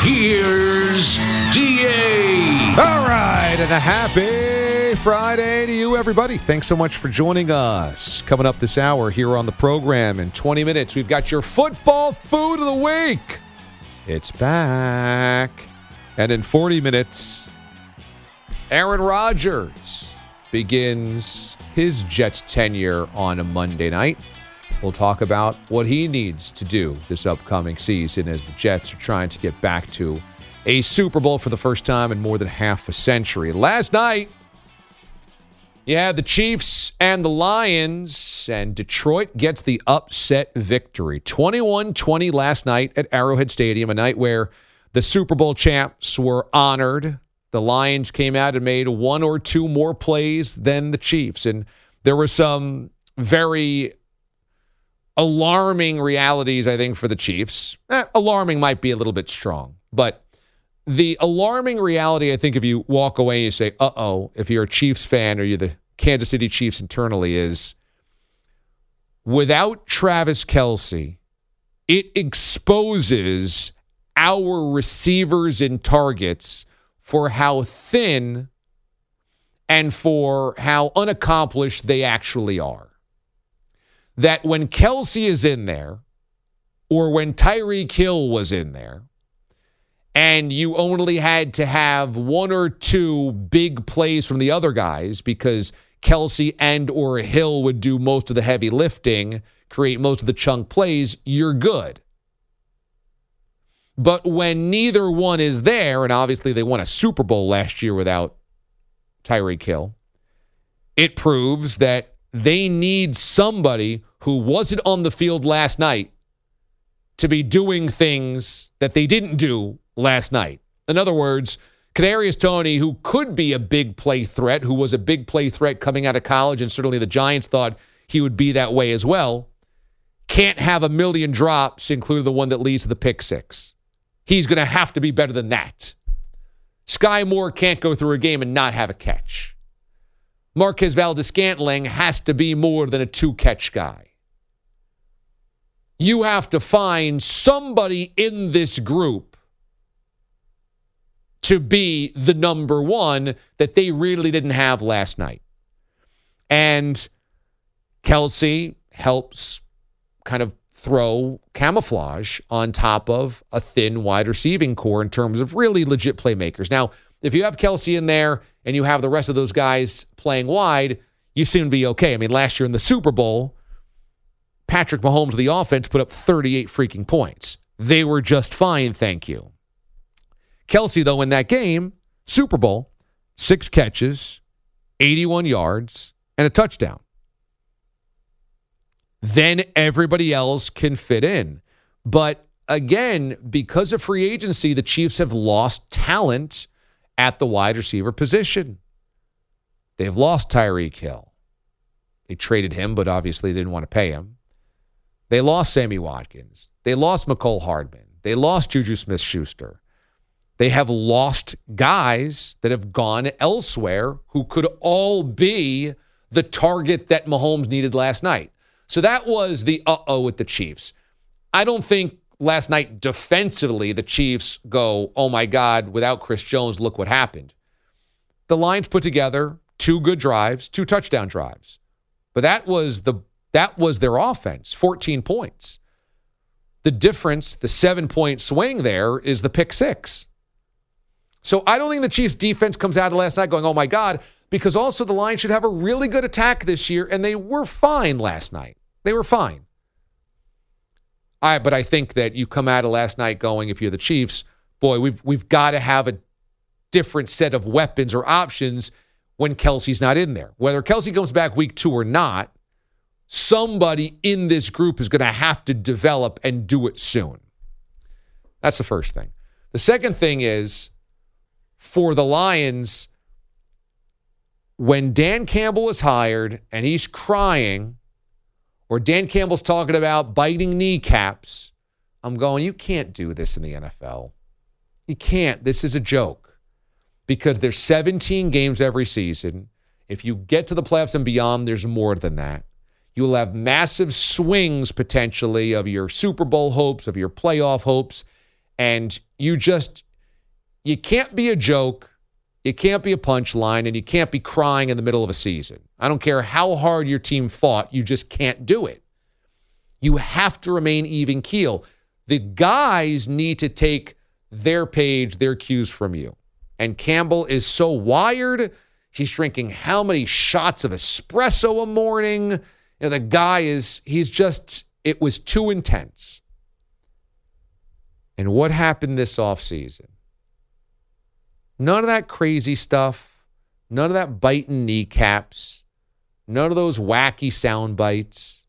here's DA. All right, and a happy Friday to you, everybody. Thanks so much for joining us. Coming up this hour here on the program in 20 minutes, we've got your football food of the week. It's back. And in 40 minutes, Aaron Rodgers begins his Jets tenure on a Monday night. We'll talk about what he needs to do this upcoming season as the Jets are trying to get back to a Super Bowl for the first time in more than half a century. Last night, you had the Chiefs and the Lions, and Detroit gets the upset victory 21 20 last night at Arrowhead Stadium, a night where the Super Bowl champs were honored. The Lions came out and made one or two more plays than the Chiefs. And there were some very alarming realities, I think, for the Chiefs. Eh, alarming might be a little bit strong, but the alarming reality, I think, if you walk away and you say, uh oh, if you're a Chiefs fan or you're the Kansas City Chiefs internally, is without Travis Kelce, it exposes our receivers and targets for how thin and for how unaccomplished they actually are that when Kelce is in there, or when Tyreek Hill was in there, and you only had to have one or two big plays from the other guys because Kelce and or Hill would do most of the heavy lifting, create most of the chunk plays, you're good. But when neither one is there, and obviously they won a Super Bowl last year without Tyreek Hill, it proves that they need somebody who wasn't on the field last night to be doing things that they didn't do last night. In other words, Kadarius Toney, who could be a big play threat, who was a big play threat coming out of college, and certainly the Giants thought he would be that way as well, can't have a million drops, including the one that leads to the pick six. He's going to have to be better than that. Skyy Moore can't go through a game and not have a catch. Marquez Valdes Scantling has to be more than a two catch guy you have to find somebody in this group to be the number one that they really didn't have last night. And Kelce helps kind of throw camouflage on top of a thin wide receiving core in terms of really legit playmakers. Now, if you have Kelce in there and you have the rest of those guys playing wide, you to be okay. I mean, last year in the Super Bowl, Patrick Mahomes, of the offense, put up 38 freaking points. They were just fine, thank you. Kelce, though, in that game, Super Bowl, six catches, 81 yards, and a touchdown. Then everybody else can fit in. But again, because of free agency, the Chiefs have lost talent at the wide receiver position. They've lost Tyreek Hill. They traded him, but obviously didn't want to pay him. They lost Sammy Watkins. They lost Mecole Hardman. They lost Juju Smith Schuster. They have lost guys that have gone elsewhere who could all be the target that Mahomes needed last night. So that was the uh oh with the Chiefs. I don't think last night defensively the Chiefs go, oh my God, without Chris Jones, look what happened. The Lions put together two good drives, two touchdown drives. But that was the that was their offense 14 points. The difference, the seven point swing there, is the pick six. So I don't think the Chiefs defense comes out of last night going, oh my God, because also the Lions should have a really good attack this year, and they were fine last night. They were fine. I, but I think that you come out of last night going, if you're the Chiefs, boy, we've we've got to have a different set of weapons or options when Kelce's not in there. Whether Kelce comes back week two or not, somebody in this group is going to have to develop and do it soon. That's the first thing. The second thing is for the Lions, when Dan Campbell is hired and he's crying, or Dan Campbell's talking about biting kneecaps, I'm going, you can't do this in the NFL. You can't. This is a joke because there's 17 games every season. If you get to the playoffs and beyond, there's more than that. You will have massive swings potentially of your Super Bowl hopes, of your playoff hopes, and you just you can't be a joke, you can't be a punchline, and you can't be crying in the middle of a season. I don't care how hard your team fought, you just can't do it. You have to remain even keel. The guys need to take their page, their cues from you. And Campbell is so wired. He's drinking how many shots of espresso a morning? You know, the guy is, he's just, it was too intense. And what happened this offseason? None of that crazy stuff, none of that biting kneecaps, none of those wacky sound bites.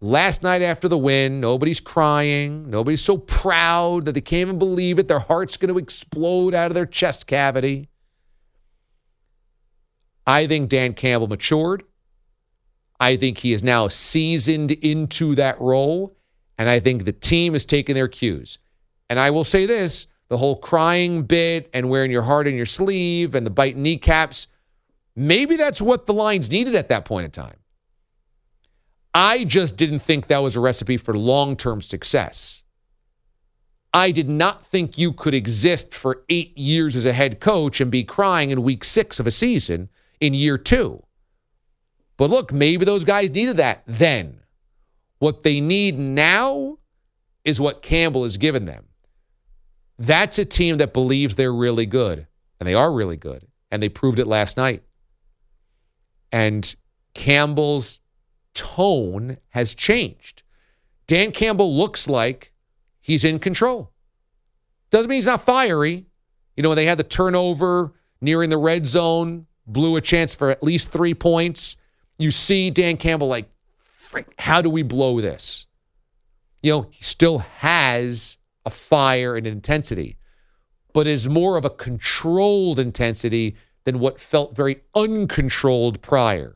Last night after the win, nobody's crying. Nobody's so proud that they can't even believe it. Their heart's going to explode out of their chest cavity. I think Dan Campbell matured. I think he is now seasoned into that role. And I think the team is taking their cues. And I will say this the whole crying bit and wearing your heart in your sleeve and the biting kneecaps, maybe that's what the Lions needed at that point in time. I just didn't think that was a recipe for long term success. I did not think you could exist for eight years as a head coach and be crying in week six of a season in year two. But look, maybe those guys needed that then. What they need now is what Campbell has given them. That's a team that believes they're really good, and they are really good, and they proved it last night. And Campbell's tone has changed. Dan Campbell looks like he's in control. Doesn't mean he's not fiery. You know, when they had the turnover nearing the red zone, blew a chance for at least three points. You see Dan Campbell like, how do we blow this? You know, he still has a fire and intensity, but is more of a controlled intensity than what felt very uncontrolled prior.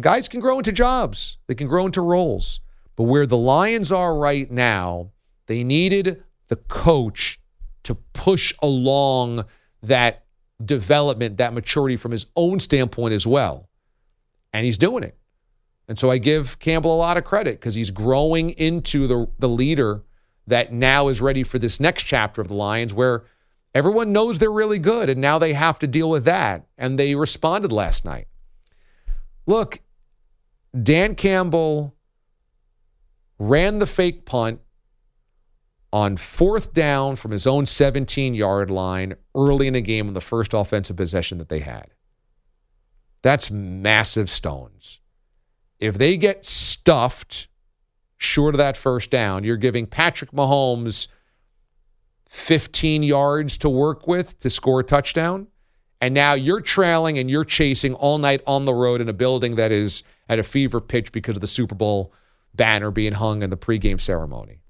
Guys can grow into jobs, they can grow into roles. But where the Lions are right now, they needed the coach to push along that development, that maturity from his own standpoint as well. And he's doing it. And so I give Campbell a lot of credit because he's growing into the, the leader that now is ready for this next chapter of the Lions where everyone knows they're really good and now they have to deal with that. And they responded last night. Look, Dan Campbell ran the fake punt on fourth down from his own 17 yard line early in the game on the first offensive possession that they had. That's massive stones. If they get stuffed short of that first down, you're giving Patrick Mahomes 15 yards to work with to score a touchdown. And now you're trailing and you're chasing all night on the road in a building that is at a fever pitch because of the Super Bowl banner being hung in the pregame ceremony.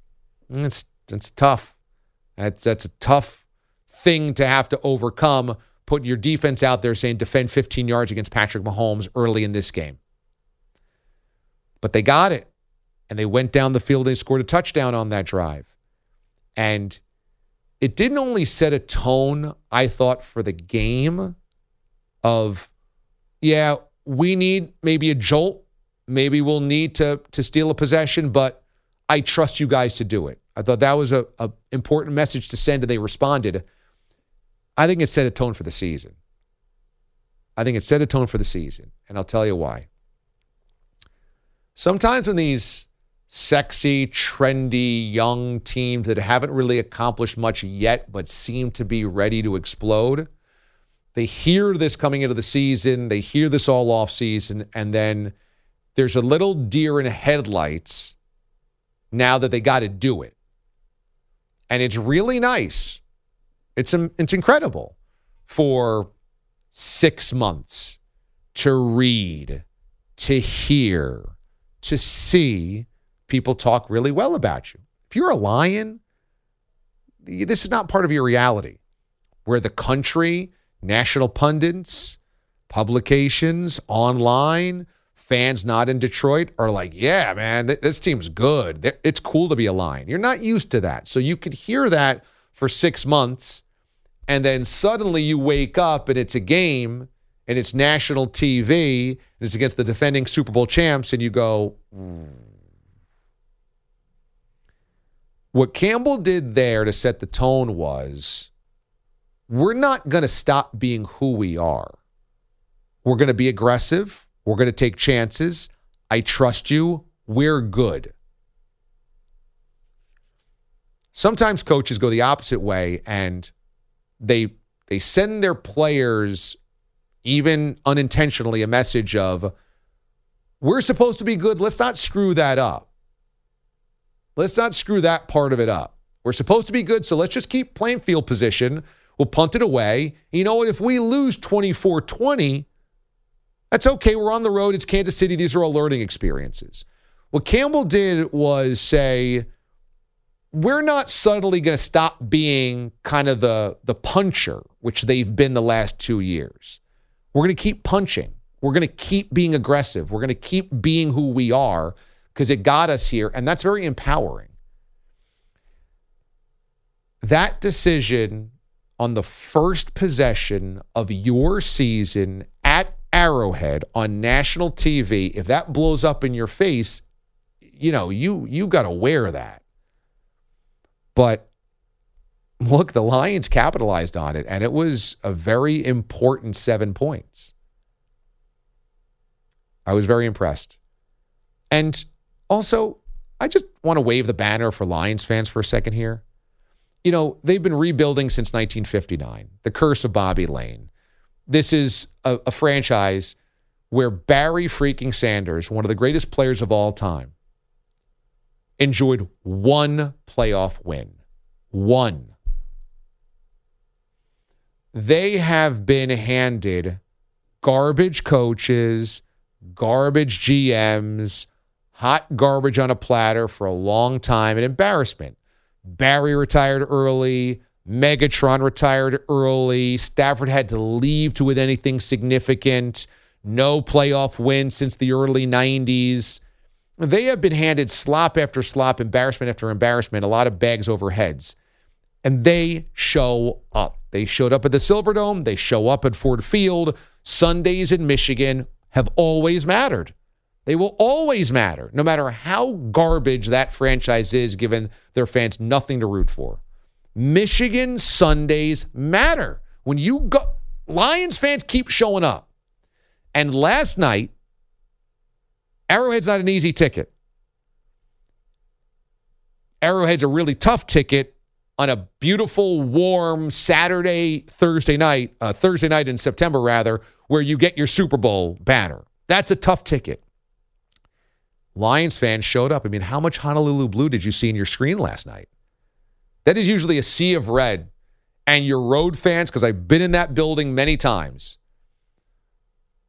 It's it's tough. That's that's a tough thing to have to overcome. Putting your defense out there saying defend 15 yards against Patrick Mahomes early in this game. But they got it. And they went down the field they scored a touchdown on that drive. And it didn't only set a tone, I thought, for the game of, yeah, we need maybe a jolt. Maybe we'll need to to steal a possession, but I trust you guys to do it. I thought that was a, a important message to send, and they responded. I think it set a tone for the season. I think it set a tone for the season, and I'll tell you why. Sometimes when these sexy, trendy, young teams that haven't really accomplished much yet but seem to be ready to explode, they hear this coming into the season, they hear this all off season, and then there's a little deer in headlights now that they got to do it. And it's really nice. It's it's incredible for 6 months to read, to hear, to see people talk really well about you. If you're a lion, this is not part of your reality. Where the country, national pundits, publications, online, fans not in Detroit are like, yeah, man, th- this team's good. It's cool to be a Lion. You're not used to that. So you could hear that for six months, and then suddenly you wake up and it's a game and it's national TV and it's against the defending Super Bowl champs, and you go, mm. what Campbell did there to set the tone was we're not going to stop being who we are. We're going to be aggressive. We're going to take chances. I trust you. We're good. Sometimes coaches go the opposite way and they they send their players even unintentionally a message of we're supposed to be good. Let's not screw that up. Let's not screw that part of it up. We're supposed to be good, so let's just keep playing field position. We'll punt it away. You know, what? if we lose 24 20, that's okay. We're on the road. It's Kansas City. These are all learning experiences. What Campbell did was say, we're not suddenly going to stop being kind of the, the puncher, which they've been the last two years. We're going to keep punching. We're going to keep being aggressive. We're going to keep being who we are because it got us here. And that's very empowering. That decision on the first possession of your season at Arrowhead on national TV, if that blows up in your face, you know, you you got to wear that. But look, the Lions capitalized on it and it was a very important 7 points. I was very impressed. And also, I just want to wave the banner for Lions fans for a second here. You know, they've been rebuilding since 1959, the curse of Bobby Layne. this is a, a franchise where Barry freaking Sanders, one of the greatest players of all time, enjoyed one playoff win. One. They have been handed garbage coaches, garbage GMs, hot garbage on a platter for a long time, an embarrassment. Barry retired early. Megatron retired early. Stafford had to leave to win anything significant. No playoff win since the early 90s. They have been handed slop after slop, embarrassment after embarrassment, a lot of bags over heads. And they show up. They showed up at the Silverdome. They show up at Ford Field. Sundays in Michigan have always mattered. They will always matter, no matter how garbage that franchise is, given their fans nothing to root for. Michigan Sundays matter. When you go, Lions fans keep showing up. And last night, Arrowhead's not an easy ticket. Arrowhead's a really tough ticket on a beautiful, warm Saturday, Thursday night, uh, Thursday night in September, rather, where you get your Super Bowl banner. That's a tough ticket. Lions fans showed up. I mean, how much Honolulu blue did you see in your screen last night? That is usually a sea of red. And your road fans, because I've been in that building many times,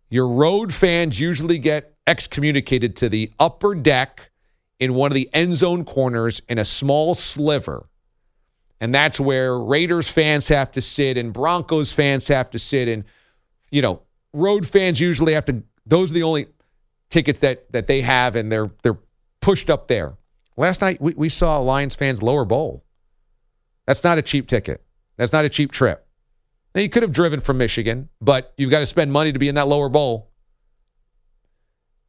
your road fans usually get excommunicated to the upper deck in one of the end zone corners in a small sliver. And that's where Raiders fans have to sit and Broncos fans have to sit. And, you know, road fans usually have to, those are the only tickets that, that they have, and they're, they're pushed up there. Last night, we, we saw Lions fans lower bowl. That's not a cheap ticket. That's not a cheap trip. Now, you could have driven from Michigan, but you've got to spend money to be in that lower bowl.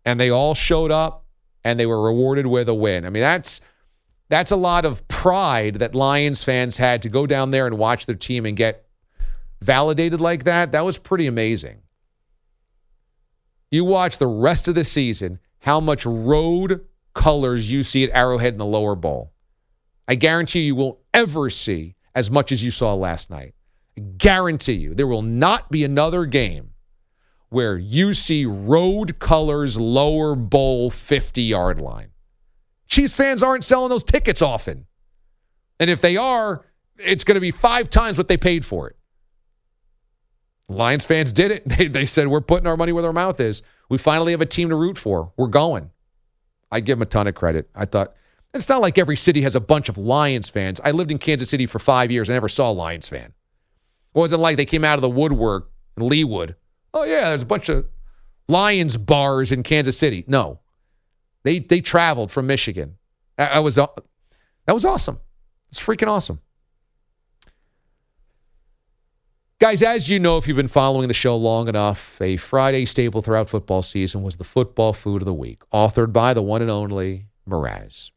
And they all showed up and they were rewarded with a win. I mean, that's that's a lot of pride that Lions fans had to go down there and watch their team and get validated like that. That was pretty amazing. You watch the rest of the season, how much road colors you see at Arrowhead in the lower bowl. I guarantee you you won't ever see as much as you saw last night. I guarantee you there will not be another game where you see road colors lower bowl 50 yard line. Chiefs fans aren't selling those tickets often. And if they are, it's going to be five times what they paid for it. Lions fans did it. They, they said, We're putting our money where our mouth is. We finally have a team to root for. We're going. I give them a ton of credit. I thought, it's not like every city has a bunch of Lions fans. I lived in Kansas City for five years. I never saw a Lions fan. It wasn't like they came out of the woodwork in Leawood. Oh, yeah, there's a bunch of Lions bars in Kansas City. No. They they traveled from Michigan. I, was uh, that was awesome. It's freaking awesome. Guys, as you know, if you've been following the show long enough, a Friday staple throughout football season was the football food of the week, authored by the one and only Mraz.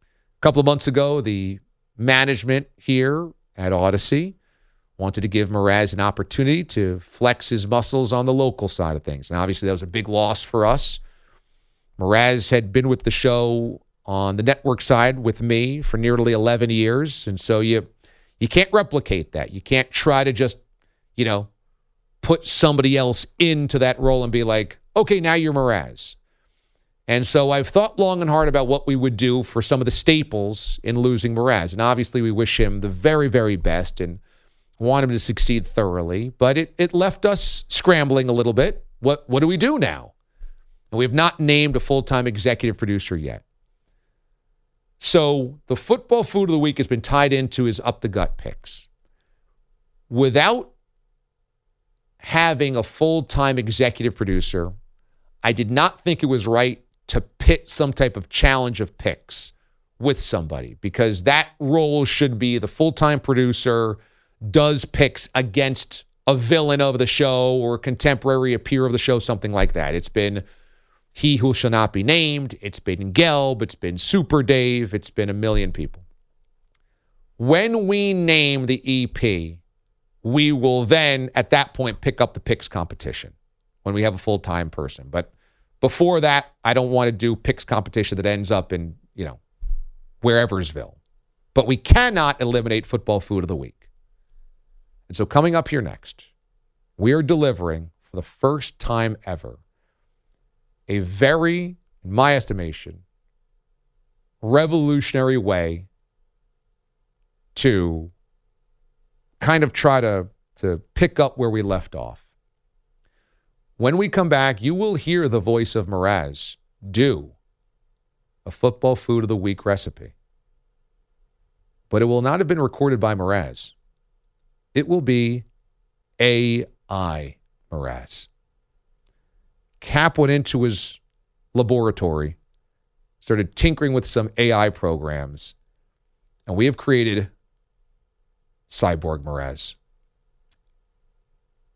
A couple of months ago, the management here at Audacy wanted to give Mraz an opportunity to flex his muscles on the local side of things. And obviously, that was a big loss for us. Mraz had been with the show on the network side with me for nearly 11 years. And so you you can't replicate that. You can't try to just you know, put somebody else into that role and be like, okay, now you're Mraz. And so I've thought long and hard about what we would do for some of the staples in losing Mraz. And obviously, we wish him the very, very best and want him to succeed thoroughly. But it, it left us scrambling a little bit. What, what do we do now? And we have not named a full time executive producer yet. So the football food of the week has been tied into his up the gut picks. Without having a full time executive producer, I did not think it was right to pit some type of challenge of picks with somebody because that role should be the full time producer does picks against a villain of the show or a contemporary, a peer of the show, something like that. It's been he who shall not be named, it's been Gelb, it's been Super Dave, it's been a million people. When we name the EP, we will then at that point pick up the picks competition when we have a full-time person. But before that, I don't want to do picks competition that ends up in, you know, whereversville. But we cannot eliminate football food of the week. And so coming up here next, we are delivering for the first time ever a very, in my estimation, revolutionary way to kind of try to, to pick up where we left off. When we come back, you will hear the voice of Mraz do a football food of the week recipe. But it will not have been recorded by Mraz. It will be AI Mraz. Cap went into his laboratory, started tinkering with some AI programs, and we have created Cyborg Mraz.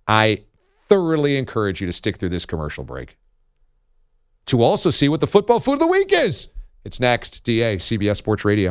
I thoroughly encourage you to stick through this commercial break to also see what the football food of the week is. It's next. DA, CBS Sports Radio.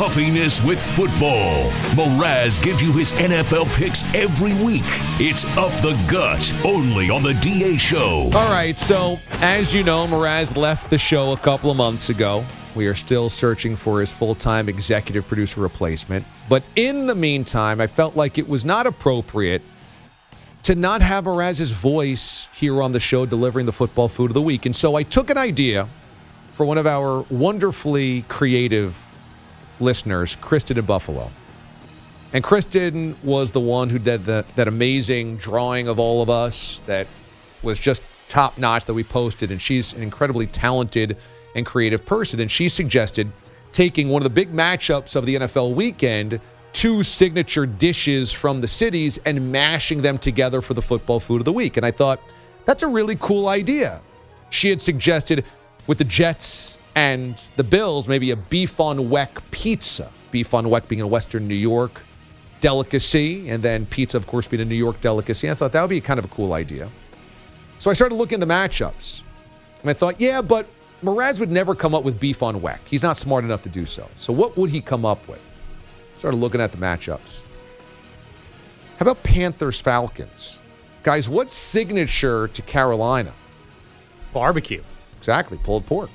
Puffiness with football. Mraz gives you his NFL picks every week. It's Up the Gut, only on the DA Show. All right, so as you know, Mraz left the show a couple of months ago. We are still searching for his full time executive producer replacement. But in the meantime, I felt like it was not appropriate to not have Mraz's voice here on the show delivering the football food of the week. And so I took an idea for one of our wonderfully creative listeners, Kristen in Buffalo. And Kristen was the one who did the, that amazing drawing of all of us that was just top notch that we posted. And she's an incredibly talented and creative person. And she suggested taking one of the big matchups of the NFL weekend, two signature dishes from the cities, and mashing them together for the football food of the week. And I thought, that's a really cool idea. She had suggested with the Jets and the Bills, maybe a beef on weck pizza. Beef on weck being a Western New York delicacy, and then pizza, of course, being a New York delicacy. I thought that would be kind of a cool idea. So I started looking at the matchups. And I thought, yeah, but Mraz would never come up with beef on weck. He's not smart enough to do so. So what would he come up with? Started looking at the matchups. How about Panthers Falcons? Guys, what's signature to Carolina? Barbecue. Exactly, pulled pork.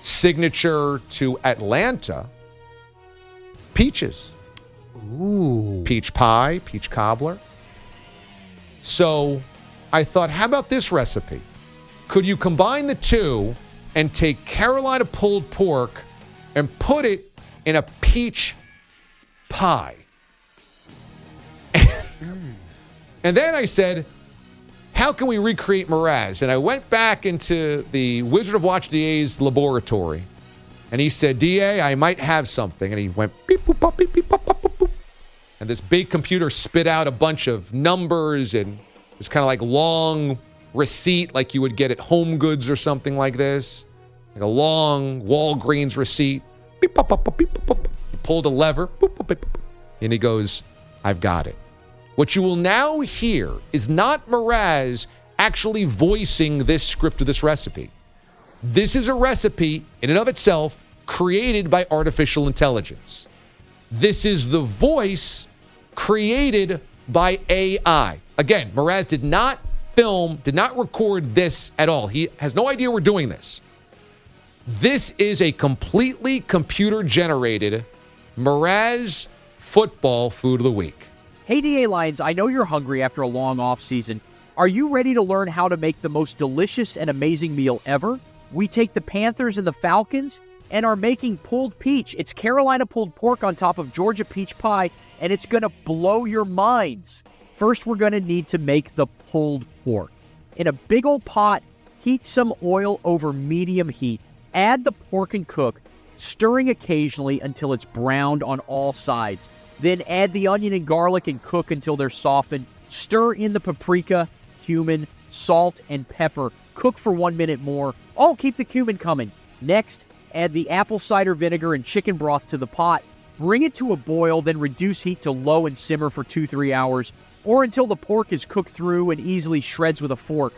Signature to Atlanta, peaches. Ooh. Peach pie, peach cobbler. So I thought, how about this recipe? Could you combine the two and take Carolina pulled pork and put it in a peach pie? and then I said, how can we recreate Mraz? And I went back into the Wizard of Watch DA's laboratory, and he said, DA, I might have something. And he went beep, boop, pop, beep, beep, pop, boop, boop. And this big computer spit out a bunch of numbers and this kind of like long receipt, like you would get at Home Goods or something like this, like a long Walgreens receipt. Beep, pop, pop, beep, pop, pop. He pulled a lever, boop, boop, beep, boop. and he goes, I've got it. What you will now hear is not Mraz actually voicing this script of this recipe. This is a recipe in and of itself created by artificial intelligence. This is the voice created by AI. Again, Mraz did not film, did not record this at all. He has no idea we're doing this. This is a completely computer generated Mraz football food of the week. Hey, DA Lions, I know you're hungry after a long off season. Are you ready to learn how to make the most delicious and amazing meal ever? We take the Panthers and the Falcons and are making pulled peach. It's Carolina pulled pork on top of Georgia peach pie, and it's going to blow your minds. First, we're going to need to make the pulled pork. In a big old pot, heat some oil over medium heat. Add the pork and cook, stirring occasionally until it's browned on all sides. Then add the onion and garlic and cook until they're softened. Stir in the paprika, cumin, salt, and pepper. Cook for one minute more. Oh, keep the cumin coming. Next, add the apple cider vinegar and chicken broth to the pot. Bring it to a boil, then reduce heat to low and simmer for two, three hours, or until the pork is cooked through and easily shreds with a fork.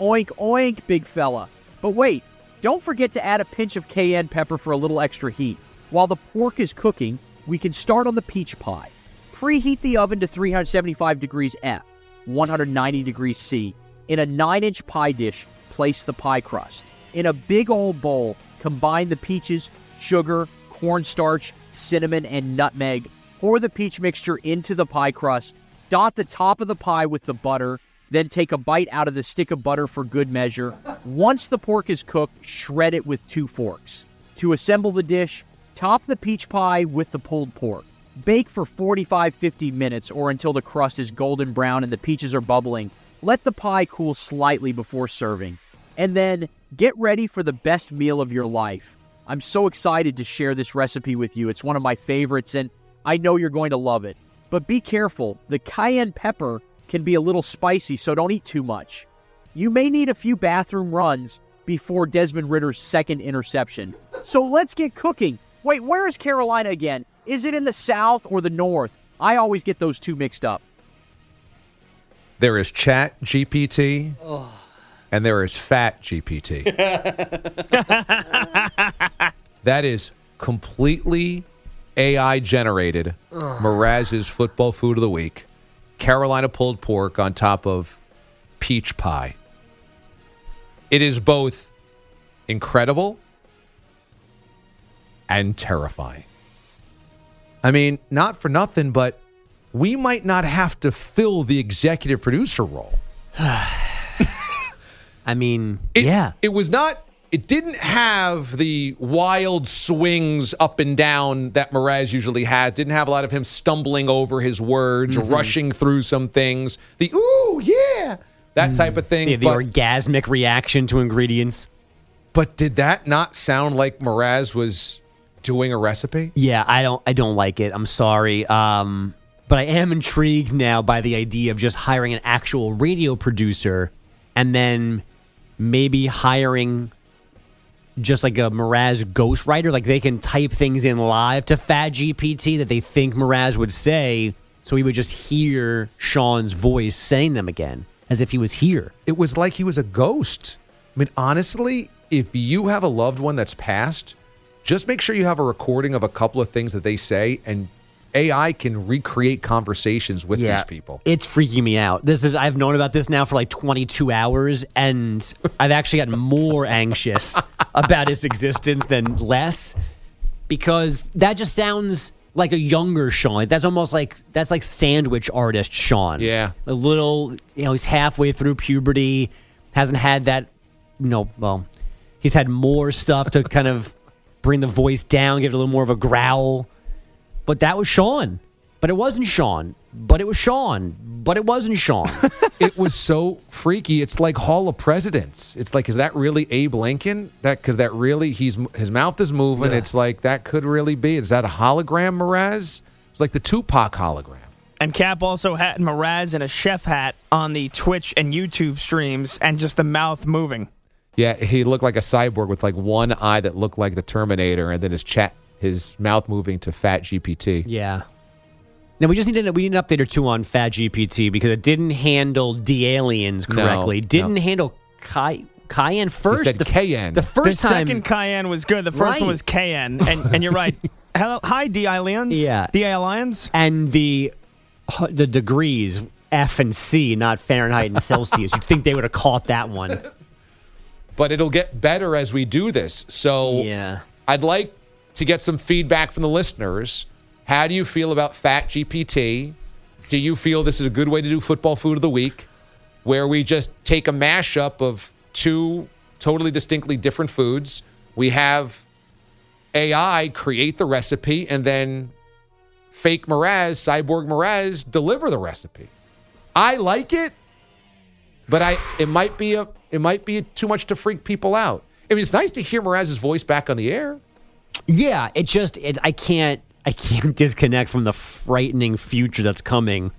Oink, oink, big fella. But wait, don't forget to add a pinch of cayenne pepper for a little extra heat. While the pork is cooking, we can start on the peach pie. Preheat the oven to 375 degrees F, 190 degrees C. In a 9 inch pie dish, place the pie crust. In a big old bowl, combine the peaches, sugar, cornstarch, cinnamon, and nutmeg. Pour the peach mixture into the pie crust. Dot the top of the pie with the butter. Then take a bite out of the stick of butter for good measure. Once the pork is cooked, shred it with two forks. To assemble the dish, top the peach pie with the pulled pork. Bake for 45 50 minutes or until the crust is golden brown and the peaches are bubbling. Let the pie cool slightly before serving. And then get ready for the best meal of your life. I'm so excited to share this recipe with you. It's one of my favorites, and I know you're going to love it. But be careful, the cayenne pepper can be a little spicy, so don't eat too much. You may need a few bathroom runs, before Desmond Ridder's second interception. So let's get cooking. Wait, where is Carolina again? Is it in the South or the North? I always get those two mixed up. There is Chat GPT, and there is Fat GPT. that is completely AI generated. Mraz's football food of the week: Carolina pulled pork on top of peach pie. It is both incredible and terrifying. I mean, not for nothing, but we might not have to fill the executive producer role. I mean, It, yeah. It was not, it didn't have the wild swings up and down that Mraz usually has. Didn't have a lot of him stumbling over his words, Mm-hmm. rushing through some things. The, ooh, yeah, that type of thing. Mm. Yeah, the but, orgasmic reaction to ingredients. but did that not sound like Mraz was doing a recipe? Yeah, I don't I don't like it. I'm sorry. Um but I am intrigued now by the idea of just hiring an actual radio producer and then maybe hiring just like a Mraz ghostwriter. Like they can type things in live to Fat GPT that they think Mraz would say. So he would just hear Sean's voice saying them again as if he was here. it was like he was a ghost. I mean, honestly, if you have a loved one that's passed, just make sure you have a recording of a couple of things that they say, and AI can recreate conversations with these people. It's freaking me out. This is I've known about this now for like 22 hours and I've actually gotten more anxious about its existence than less because that just sounds like a younger Sean. That's almost like that's like sandwich artist Sean. Yeah. A little, you know, he's halfway through puberty, hasn't had that, you know, well, he's had more stuff to kind of bring the voice down, give it a little more of a growl. But that was Sean. But it wasn't Sean. But it was Sean. But it wasn't Sean. it was so freaky. It's like Hall of Presidents. It's like, is that really Abe Lincoln? That because that really he's his mouth is moving. It's like that could really be. Is that a hologram, Mraz? It's like the Tupac hologram. And Cap also had Mraz in a chef hat on the Twitch and YouTube streams and just the mouth moving. Yeah, he looked like a cyborg with like one eye that looked like the Terminator, and then his chat, his mouth moving to Fat GPT. yeah. Now we just need to we need an update or two on Fat GPT because it didn't handle D aliens correctly. no. didn't handle Kai Cayenne first. said the, Cayenne. The first the time. second Cayenne was good. The first Right. one was Cayenne. And, and you're right. Hello, hi, DI Lions. Yeah. DI Lions. and the the degrees F and C, not Fahrenheit and Celsius. You'd think they would have caught that one. But it'll get better as we do this. So Yeah. I'd like to get some feedback from the listeners. How do you feel about Fat GPT? Do you feel this is a good way to do football food of the week, where we just take a mashup of two totally distinctly different foods? We have AI create the recipe, and then fake Mraz, cyborg Mraz, deliver the recipe. I like it, but I it might be a it might be too much to freak people out. I mean, it's nice to hear Mraz's voice back on the air. Yeah, it just it, I can't I can't disconnect from the frightening future that's coming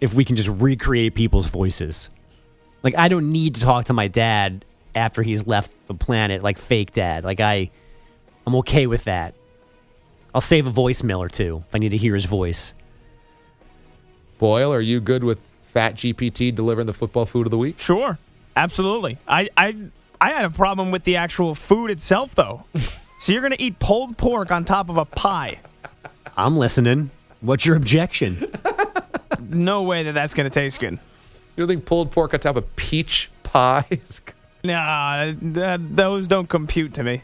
if we can just recreate people's voices. Like I don't need to talk to my dad after he's left the planet like fake dad. Like I I'm okay with that. I'll save a voicemail or two if I need to hear his voice. Boyle, are you good with Fat GPT delivering the football food of the week? Sure. Absolutely. I, I, I had a problem with the actual food itself, though. so you're going to eat pulled pork on top of a pie. I'm listening. What's your objection? No way that that's going to taste good. You don't think pulled pork on top of peach pie? is- Nah, th- those don't compute to me.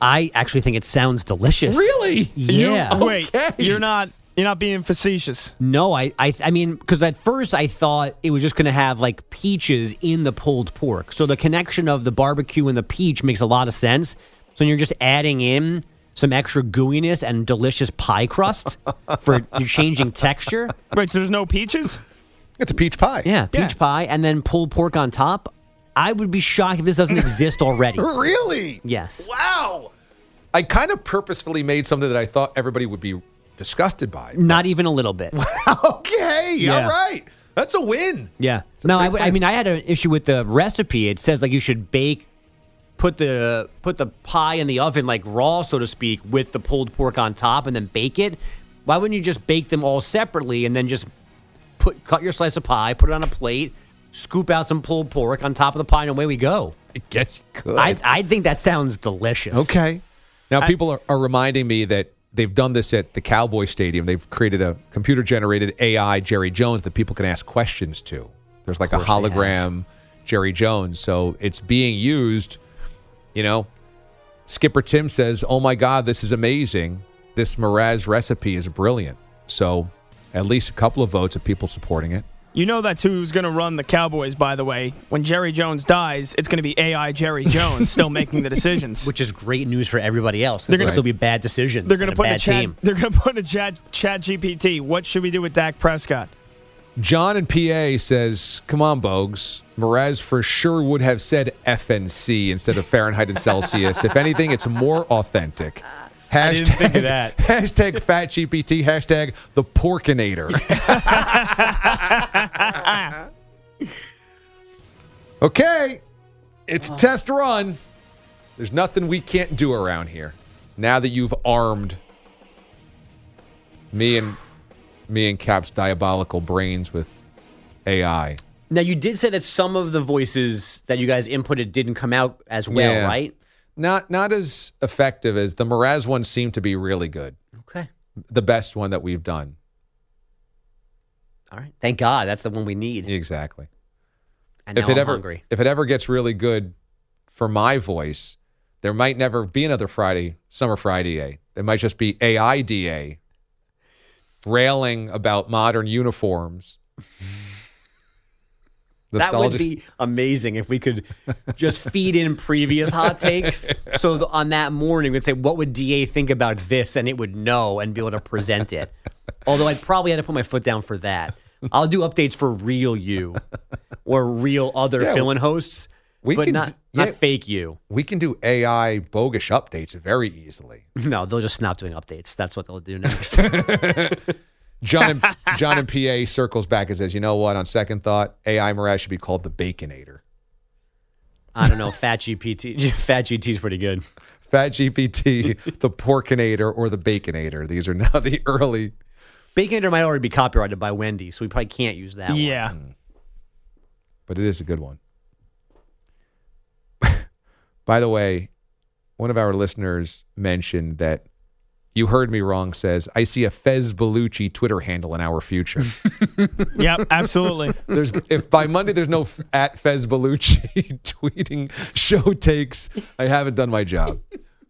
I actually think it sounds delicious. really? Yeah. You, wait, you're not you're not being facetious. No, I, I, I mean, because at first I thought it was just going to have like peaches in the pulled pork. So the connection of the barbecue and the peach makes a lot of sense. So you're just adding in some extra gooiness and delicious pie crust for you're changing texture. Right. so there's no peaches? It's a peach pie. Yeah, peach Yeah. pie and then pulled pork on top. I would be shocked if this doesn't exist already. Really? Yes. Wow. I kind of purposefully made something that I thought everybody would be disgusted by. Not even a little bit. okay. Yeah. All right. That's a win. Yeah. a No, I, I mean, I had an issue with the recipe. It says like you should bake put the put the pie in the oven like raw, so to speak, with the pulled pork on top, and then bake it. Why wouldn't you just bake them all separately and then just put cut your slice of pie, put it on a plate, scoop out some pulled pork on top of the pie, and away we go. I guess you could. I I think that sounds delicious. Okay. Now, people are, are reminding me that they've done this at the Cowboy Stadium. They've created a computer generated AI Jerry Jones that people can ask questions to. There's like a course they have. hologram Jerry Jones. So it's being used. You know, Skipper Tim says, Oh my God, this is amazing. This Mraz recipe is brilliant. So at least a couple of votes of people supporting it. You know that's who's going to run the Cowboys, by the way. When Jerry Jones dies, it's going to be AI Jerry Jones still making the decisions. Which is great news for everybody else. They're They're going gonna- still be bad decisions. They're going to put a in a bad chat. team. They're going to put a chat chat GPT. What should we do with Dak Prescott? John in PA says, "Come on, Bogues. Mraz for sure would have said FNC instead of Fahrenheit and Celsius. if anything, it's more authentic." Hashtag, didn't think of that. Hashtag Fat GPT. Hashtag the Porkinator. okay, it's a test run. There's nothing we can't do around here. Now that you've armed me and me and Cap's diabolical brains with AI. Now you did say that some of the voices that you guys inputted didn't come out as well, Yeah. right? Not not as effective as the Mraz one seemed to be really good. Okay. The best one that we've done. All right. Thank God. That's the one we need. Exactly. And if it I'm ever hungry. if it ever gets really good for my voice, there might never be another Friday, Summer Friday A. It might just be AIDA railing about modern uniforms. That would be amazing if we could just feed in previous hot takes. So on that morning, we'd say, "What would DA think about this?" and it would know and be able to present it. Although I'd probably have to put my foot down for that. I'll do updates for real you or real other Yeah, fill-in hosts, we but can not d- not fake you. we can do AI Bogues updates very easily. No, they'll just stop doing updates. That's what they'll do next. John and, John and PA circles back and says, "You know what? On second thought, AI Mraz should be called the Baconator. I don't know. Fat GPT, Fat GT's pretty good. Fat GPT, the Porkinator, or the Baconator. These are now the early. Baconator might already be copyrighted by Wendy, so we probably can't use that. one. Yeah. Hmm. but it is a good one. By the way, one of our listeners mentioned that you heard me wrong. Says I see a Fez Bellucci Twitter handle in our future. Yep, absolutely. There's if by Monday there's no f- at Fez Bellucci tweeting show takes, I haven't done my job.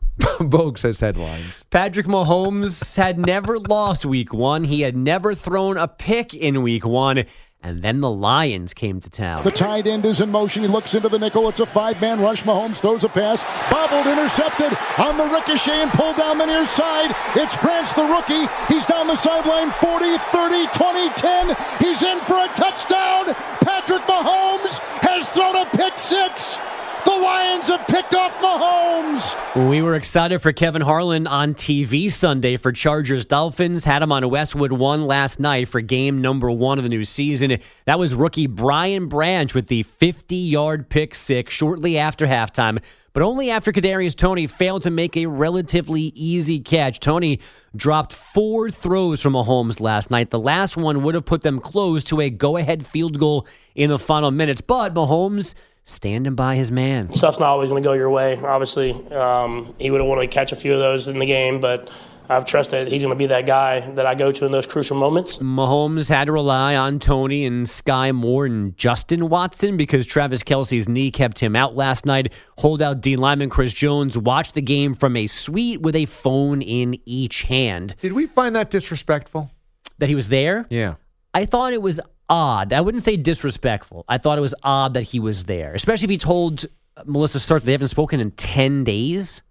Bogue says headlines. Patrick Mahomes had never lost week one. He had never thrown a pick in week one. And then the Lions came to town. The tight end is in motion. He looks into the nickel. It's a five man rush. Mahomes throws a pass. Bobbled, intercepted on the ricochet and pulled down the near side. It's Branch, the rookie. He's down the sideline 40, 30, 20, 10. He's in for a touchdown. Patrick Mahomes has thrown a pick six. The Lions have picked off Mahomes. We were excited for Kevin Harlan on TV Sunday for Chargers Dolphins. Had him on Westwood One last night for game number one of the new season. That was rookie Brian Branch with the 50 yard pick six shortly after halftime, but only after Kadarius Toney failed to make a relatively easy catch. Toney dropped four throws from Mahomes last night. The last one would have put them close to a go ahead field goal in the final minutes, but Mahomes standing by his man. stuff's not always going to go your way. Obviously, um, he would have wanted to catch a few of those in the game, but I've trusted he's going to be that guy that I go to in those crucial moments. Mahomes had to rely on Toney and Skyy Moore and Justin Watson because Travis Kelce's knee kept him out last night. Holdout D lineman Chris Jones watched the game from a suite with a phone in each hand. Did we find that disrespectful? That he was there? Yeah. I thought it was odd. I wouldn't say disrespectful. I thought it was odd that he was there, especially if he told Melissa Stark they haven't spoken in 10 days.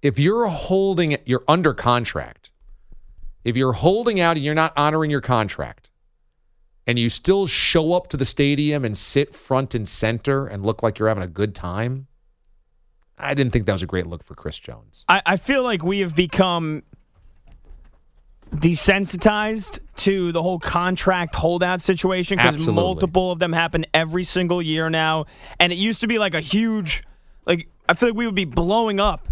If you're holding, you're under contract. If you're holding out and you're not honoring your contract, and you still show up to the stadium and sit front and center and look like you're having a good time, I didn't think that was a great look for Chris Jones. I, I feel like we have become desensitized to the whole contract holdout situation because multiple of them happen every single year now. And it used to be like a huge, like, I feel like we would be blowing up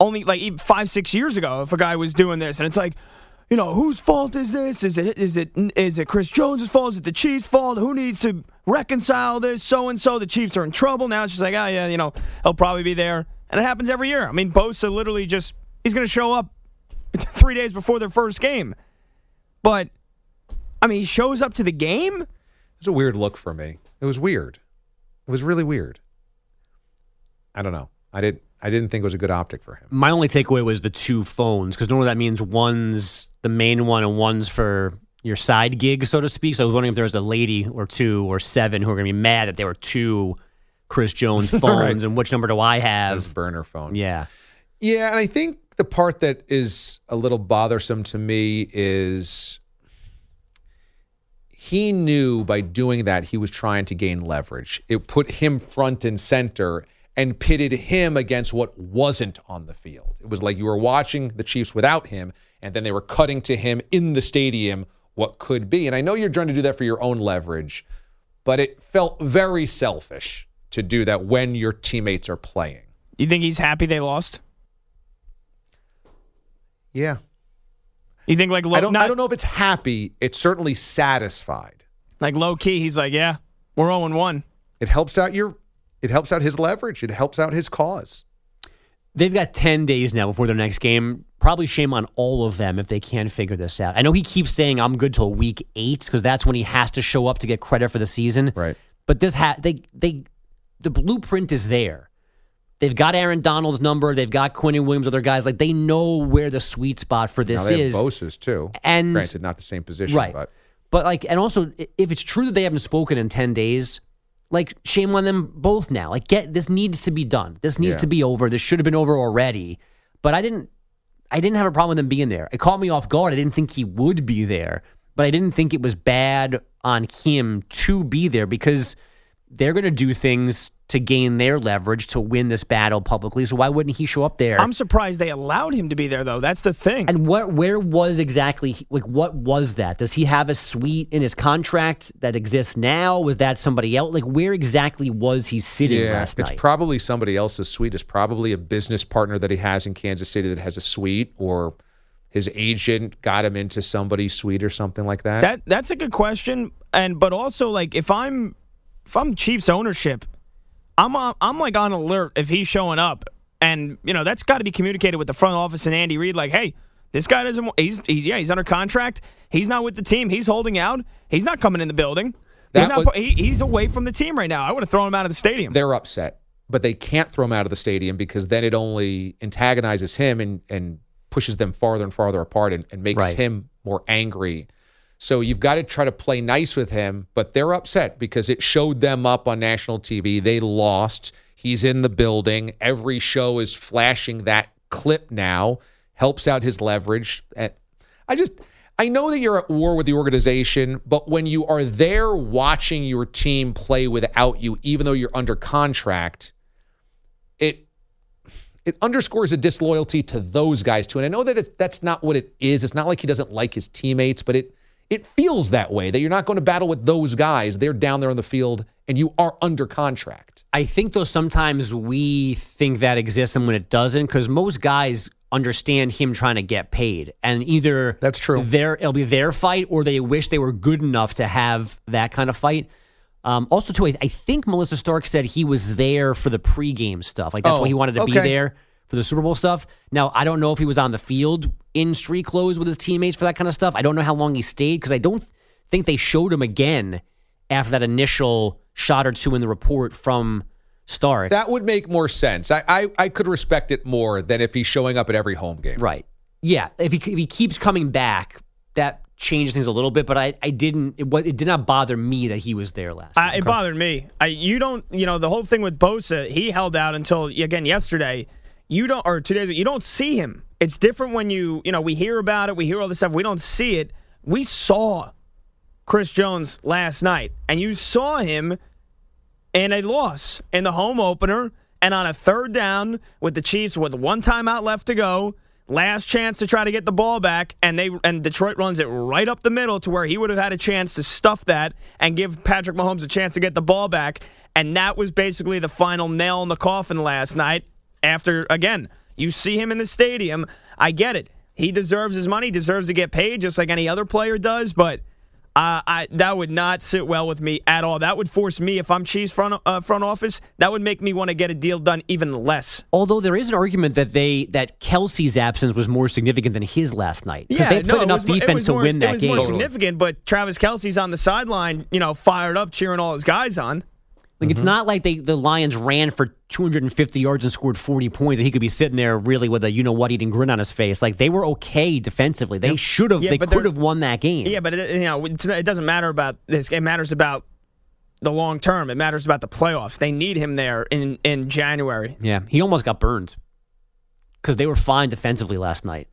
only like five, six years ago if a guy was doing this, and it's like, you know, whose fault is this? Is it is it is it Chris Jones' fault? Is it the Chiefs' fault? Who needs to reconcile this? So and so, the Chiefs are in trouble now. It's just like, oh yeah, you know, he'll probably be there, and it happens every year. I mean, Bosa literally just he's going to show up three days before their first game, but I mean, he shows up to the game. It's a weird look for me. It was weird. It was really weird. I don't know. I didn't. I didn't think it was a good optic for him. My only takeaway was the two phones because normally that means one's the main one and one's for your side gig, so to speak. So I was wondering if there was a lady or two or seven who are going to be mad that there were two Chris Jones phones Right. and which number do I have? His burner phone. Yeah. Yeah, and I think the part that is a little bothersome to me is he knew by doing that he was trying to gain leverage. It put him front and center and pitted him against what wasn't on the field. It was like you were watching the Chiefs without him, and then they were cutting to him in the stadium what could be. And I know you're trying to do that for your own leverage, but it felt very selfish to do that when your teammates are playing. You think he's happy they lost? Yeah. You think like low, I don't. not, I don't know if it's happy. It's certainly satisfied. like low key? He's like, yeah, we're zero and one. It helps out your. It helps out his leverage. It helps out his cause. They've got 10 days now before their next game. Probably shame on all of them if they can't figure this out. I know he keeps saying I'm good till week 8 because that's when he has to show up to get credit for the season. Right. But this ha- they they the blueprint is there. They've got Aaron Donald's number, they've got Quinn Williams other guys like they know where the sweet spot for this now they is. have Bosa's too. And- granted, not the same position, right. but But like, and also, if it's true that they haven't spoken in ten days, like, shame on them both now. Like, get this needs to be done. This needs Yeah. to be over. This should have been over already. But I didn't. I didn't have a problem with him being there. It caught me off guard. I didn't think he would be there, but I didn't think it was bad on him to be there because they're going to do things to gain their leverage to win this battle publicly. So why wouldn't he show up there? I'm surprised they allowed him to be there though. That's the thing. And what where was exactly like what was that? Does he have a suite in his contract that exists now? Was that somebody else? Like where exactly was he sitting yeah, last night? it's probably somebody else's suite. It's probably a business partner that he has in Kansas City that has a suite, or his agent got him into somebody's suite or something like that. That that's a good question, and but also like if I'm if I'm Chiefs ownership, I'm uh, I'm like on alert if he's showing up, and you know that's got to be communicated with the front office and Andy Reid. Like, hey, this guy doesn't. He's he's yeah he's under contract. He's not with the team. He's holding out. He's not coming in the building. He's not. was- he, he's away from the team right now. I would have thrown him out of the stadium. They're upset, but they can't throw him out of the stadium because then it only antagonizes him and, and pushes them farther and farther apart and, and makes Right. him more angry. So you've got to try to play nice with him, but they're upset because it showed them up on national TV. They lost. He's in the building. Every show is flashing that clip now. Helps out his leverage. Uh, I just I know that you're at war with the organization, but when you are there watching your team play without you, even though you're under contract, it it underscores a disloyalty to those guys too. And I know that it's that's not what it is. It's not like he doesn't like his teammates, but it it feels that way that you're not going to battle with those guys. They're down there on the field and you are under contract. I think though sometimes we think that exists and when it doesn't, because most guys understand him trying to get paid, and either That's true. Their it'll be their fight, or they wish they were good enough to have that kind of fight. Um, also, too, I, I think Melissa Stark said he was there for the pregame stuff. Like that's Oh, why he wanted to be there for the Super Bowl stuff. Now, I don't know if he was on the field in street clothes with his teammates for that kind of stuff. I don't know how long he stayed because I don't think they showed him again after that initial shot or two in the report from Stark. That would make more sense. I, I, I could respect it more than if he's showing up at every home game. Right. Yeah. If he if he keeps coming back, that changes things a little bit. But I, I didn't. It, was, it did not bother me that he was there last. Uh, night. It bothered me. I, you don't, you know, the whole thing with Bosa, he held out until again yesterday. You don't, or two days you don't see him. It's different when you, you know, we hear about it, we hear all this stuff. We don't see it. We saw Chris Jones last night, and you saw him in a loss in the home opener, and on a third down with the Chiefs with one timeout left to go. Last chance to try to get the ball back, and they and Detroit runs it right up the middle to where he would have had a chance to stuff that and give Patrick Mahomes a chance to get the ball back. And that was basically the final nail in the coffin last night. After again, you see him in the stadium. I get it. He deserves his money, deserves to get paid just like any other player does, but uh, I, that would not sit well with me at all. That would force me, if I'm Chiefs front uh, front office, that would make me want to get a deal done even less. Although there is an argument that they that Kelce's absence was more significant than his last night because they played no, enough was- defense to more- win that it was game. more significant, but Travis Kelce's on the sideline, you know, fired up, cheering all his guys on. Like Mm-hmm. it's not like they the Lions ran for 250 yards and scored 40 points, and he could be sitting there really with a you know what eating grin on his face. Like they were okay defensively. They should have. Yeah, they could have won that game. Yeah, but it, you know, it doesn't matter about this. It matters about the long term. It matters about the playoffs. They need him there in in January. Yeah, he almost got burned because they were fine defensively last night.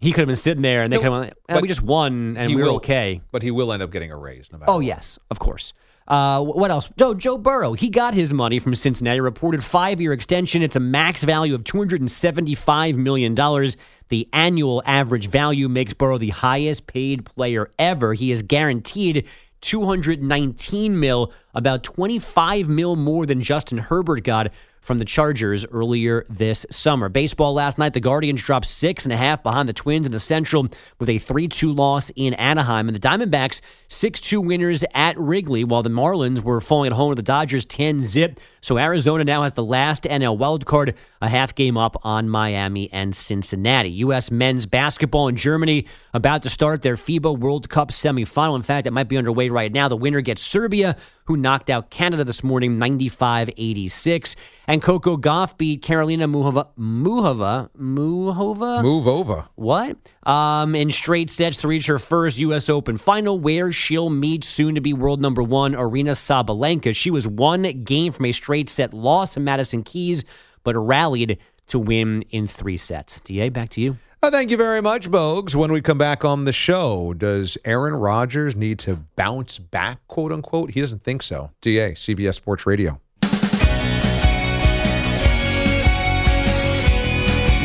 He could have been sitting there, and they could have. eh, we just won, and we were will- okay. But he will end up getting a raise no matter Oh what. yes, of course. Uh, what else? Joe Joe Burrow. He got his money from Cincinnati. Reported five year extension. It's a max value of two hundred and seventy five million dollars. The annual average value makes Burrow the highest paid player ever. He is guaranteed. 219 mil, about 25 mil more than Justin Herbert got from the Chargers earlier this summer. Baseball last night, the Guardians dropped six and a half behind the Twins in the Central with a 3 2 loss in Anaheim. And the Diamondbacks, 6 2 winners at Wrigley, while the Marlins were falling at home to the Dodgers 10 zip. So Arizona now has the last NL wild card, a half game up on Miami and Cincinnati. U.S. men's basketball in Germany about to start their FIBA World Cup semifinal. In fact, it might be underway right now. The winner gets Serbia, who knocked out Canada this morning 95 86. And Coco Gauff beat Carolina Muhova. Muhova? Muhova? Move over. What? Um, in straight sets to reach her first U.S. Open final, where she'll meet soon to be world number one Aryna Sabalenka. She was one game from a straight set loss to Madison Keys, but rallied to win in three sets. Da, back to you. Uh, thank you very much, Bogues. When we come back on the show, does Aaron Rodgers need to bounce back, quote unquote? He doesn't think so. DA, CBS Sports Radio.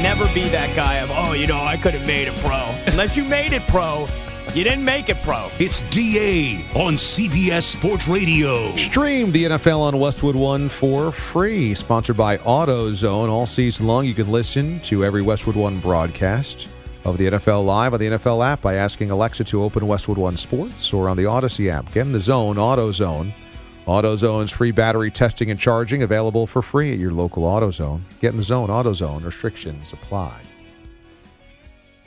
Never be that guy of, oh, you know, I could have made it pro. Unless you made it pro, you didn't make it pro. It's DA on CBS Sports Radio. Stream the NFL on Westwood One for free. Sponsored by AutoZone. All season long, you can listen to every Westwood One broadcast of the NFL live on the NFL app by asking Alexa to open Westwood One Sports or on the Odyssey app. Get in the zone, AutoZone. AutoZone's free battery testing and charging available for free at your local AutoZone. Get in the zone, AutoZone. Restrictions apply.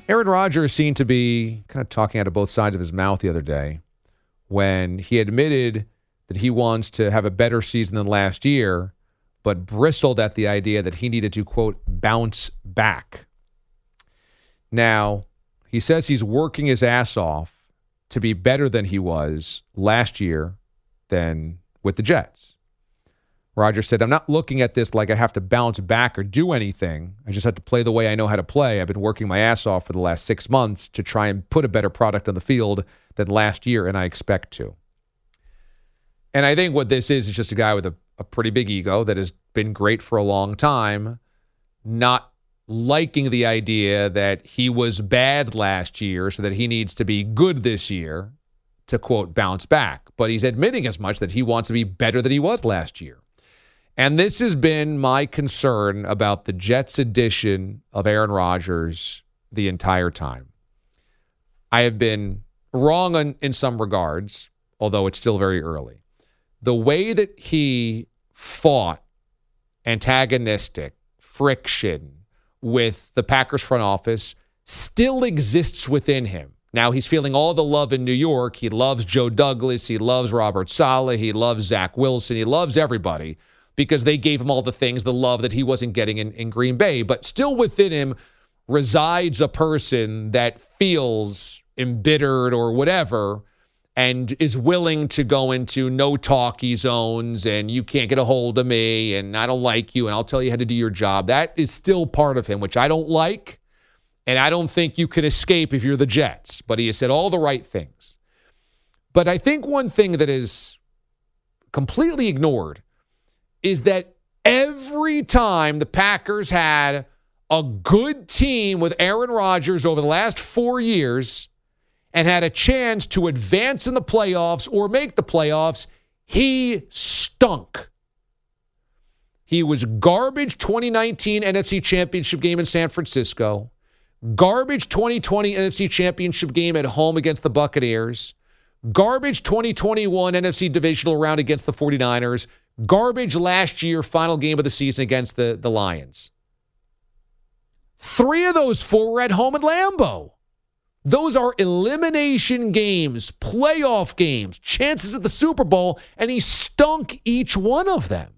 Aaron Rodgers seemed to be kind of talking out of both sides of his mouth the other day when he admitted that he wants to have a better season than last year, but bristled at the idea that he needed to, quote, bounce back. Now, he says he's working his ass off to be better than he was last year than with the Jets. Roger said, I'm not looking at this like I have to bounce back or do anything. I just have to play the way I know how to play. I've been working my ass off for the last six months to try and put a better product on the field than last year, and I expect to. And I think what this is is just a guy with a, a pretty big ego that has been great for a long time, not liking the idea that he was bad last year, so that he needs to be good this year to quote bounce back. But he's admitting as much that he wants to be better than he was last year. And this has been my concern about the Jets' edition of Aaron Rodgers the entire time. I have been wrong on, in some regards, although it's still very early. The way that he fought antagonistic friction with the Packers front office still exists within him. Now he's feeling all the love in New York. He loves Joe Douglas. He loves Robert Saleh. He loves Zach Wilson. He loves everybody because they gave him all the things, the love that he wasn't getting in, in Green Bay. But still within him resides a person that feels embittered or whatever and is willing to go into no talkie zones and you can't get a hold of me and I don't like you and I'll tell you how to do your job. That is still part of him, which I don't like. And I don't think you can escape if you're the Jets. But he has said all the right things. But I think one thing that is completely ignored is that every time the Packers had a good team with Aaron Rodgers over the last four years and had a chance to advance in the playoffs or make the playoffs, he stunk. He was garbage 2019 NFC Championship game in San Francisco, garbage 2020 NFC Championship game at home against the Buccaneers, garbage 2021 NFC Divisional round against the 49ers, garbage last year final game of the season against the, the Lions. Three of those four were at home at Lambeau. Those are elimination games, playoff games, chances at the Super Bowl, and he stunk each one of them.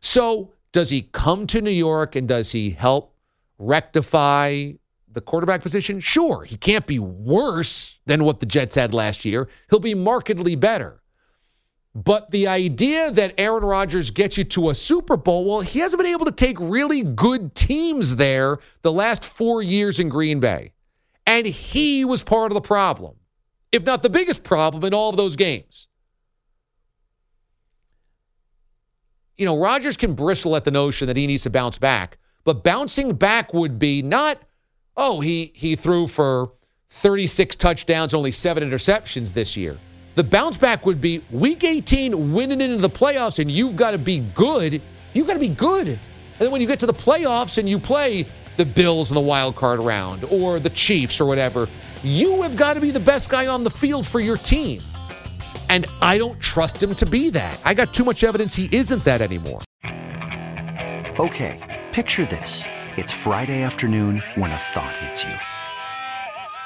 So, does he come to New York and does he help rectify the quarterback position? Sure. He can't be worse than what the Jets had last year. He'll be markedly better. But the idea that Aaron Rodgers gets you to a Super Bowl, well, he hasn't been able to take really good teams there the last four years in Green Bay. And he was part of the problem, if not the biggest problem in all of those games. You know, Rodgers can bristle at the notion that he needs to bounce back, but bouncing back would be not, oh, he he threw for 36 touchdowns, only seven interceptions this year. The bounce back would be week 18, winning into the playoffs, and you've got to be good. You've got to be good. And then when you get to the playoffs and you play the Bills in the wild card round or the Chiefs or whatever, you have got to be the best guy on the field for your team. And I don't trust him to be that. I got too much evidence he isn't that anymore. Okay, picture this. It's Friday afternoon when a thought hits you.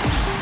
Thank you.